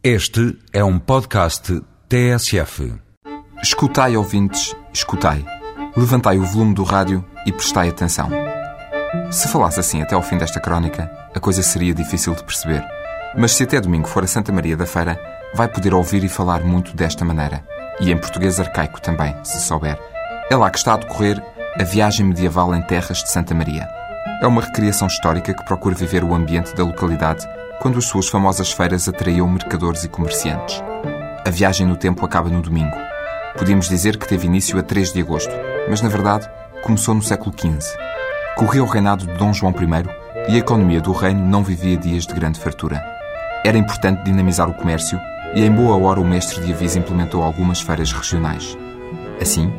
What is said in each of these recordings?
Este é um podcast TSF. Escutai, ouvintes, escutai. Levantai o volume do rádio e prestai atenção. Se falasse assim até ao fim desta crónica, a coisa seria difícil de perceber. Mas se até domingo for a Santa Maria da Feira, vai poder ouvir e falar muito desta maneira. E em português arcaico também, se souber. É lá que está a decorrer a viagem medieval em terras de Santa Maria. É uma recriação histórica que procura viver o ambiente da localidade quando as suas famosas feiras atraíam mercadores e comerciantes. A viagem no tempo acaba no domingo. Podíamos dizer que teve início a 3 de agosto, mas na verdade começou no século XV. Corria o reinado de Dom João I e a economia do reino não vivia dias de grande fartura. Era importante dinamizar o comércio e em boa hora o mestre de aviso implementou algumas feiras regionais. Assim,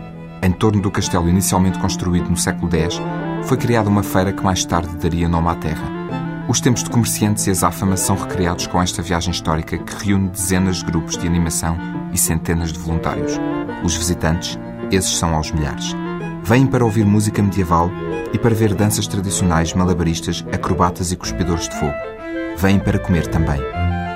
em torno do castelo inicialmente construído no século X, foi criada uma feira que mais tarde daria nome à terra. Os tempos de comerciantes e azáfamas são recriados com esta viagem histórica que reúne dezenas de grupos de animação e centenas de voluntários. Os visitantes, esses são aos milhares. Vêm para ouvir música medieval e para ver danças tradicionais, malabaristas, acrobatas e cuspidores de fogo. Vêm para comer também.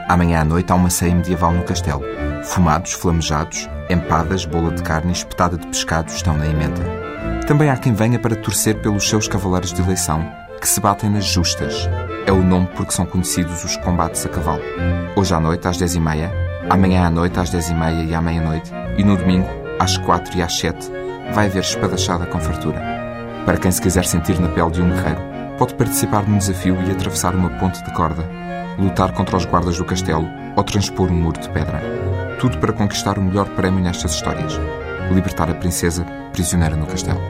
Amanhã à noite há uma ceia medieval no castelo. Fumados, flamejados, empadas, bola de carne e espetada de pescado estão na emenda. Também há quem venha para torcer pelos seus cavaleiros de eleição, que se batem nas justas, é o nome porque são conhecidos os combates a cavalo. Hoje à noite, às 10h30, amanhã à noite, às 10h30 e à meia-noite, e no domingo, às 4 e às 7, vai haver espadachada com fartura. Para quem se quiser sentir na pele de um guerreiro, pode participar num desafio e atravessar uma ponte de corda, lutar contra os guardas do castelo ou transpor um muro de pedra. Tudo para conquistar o melhor prémio nestas histórias: libertar a princesa prisioneira no castelo.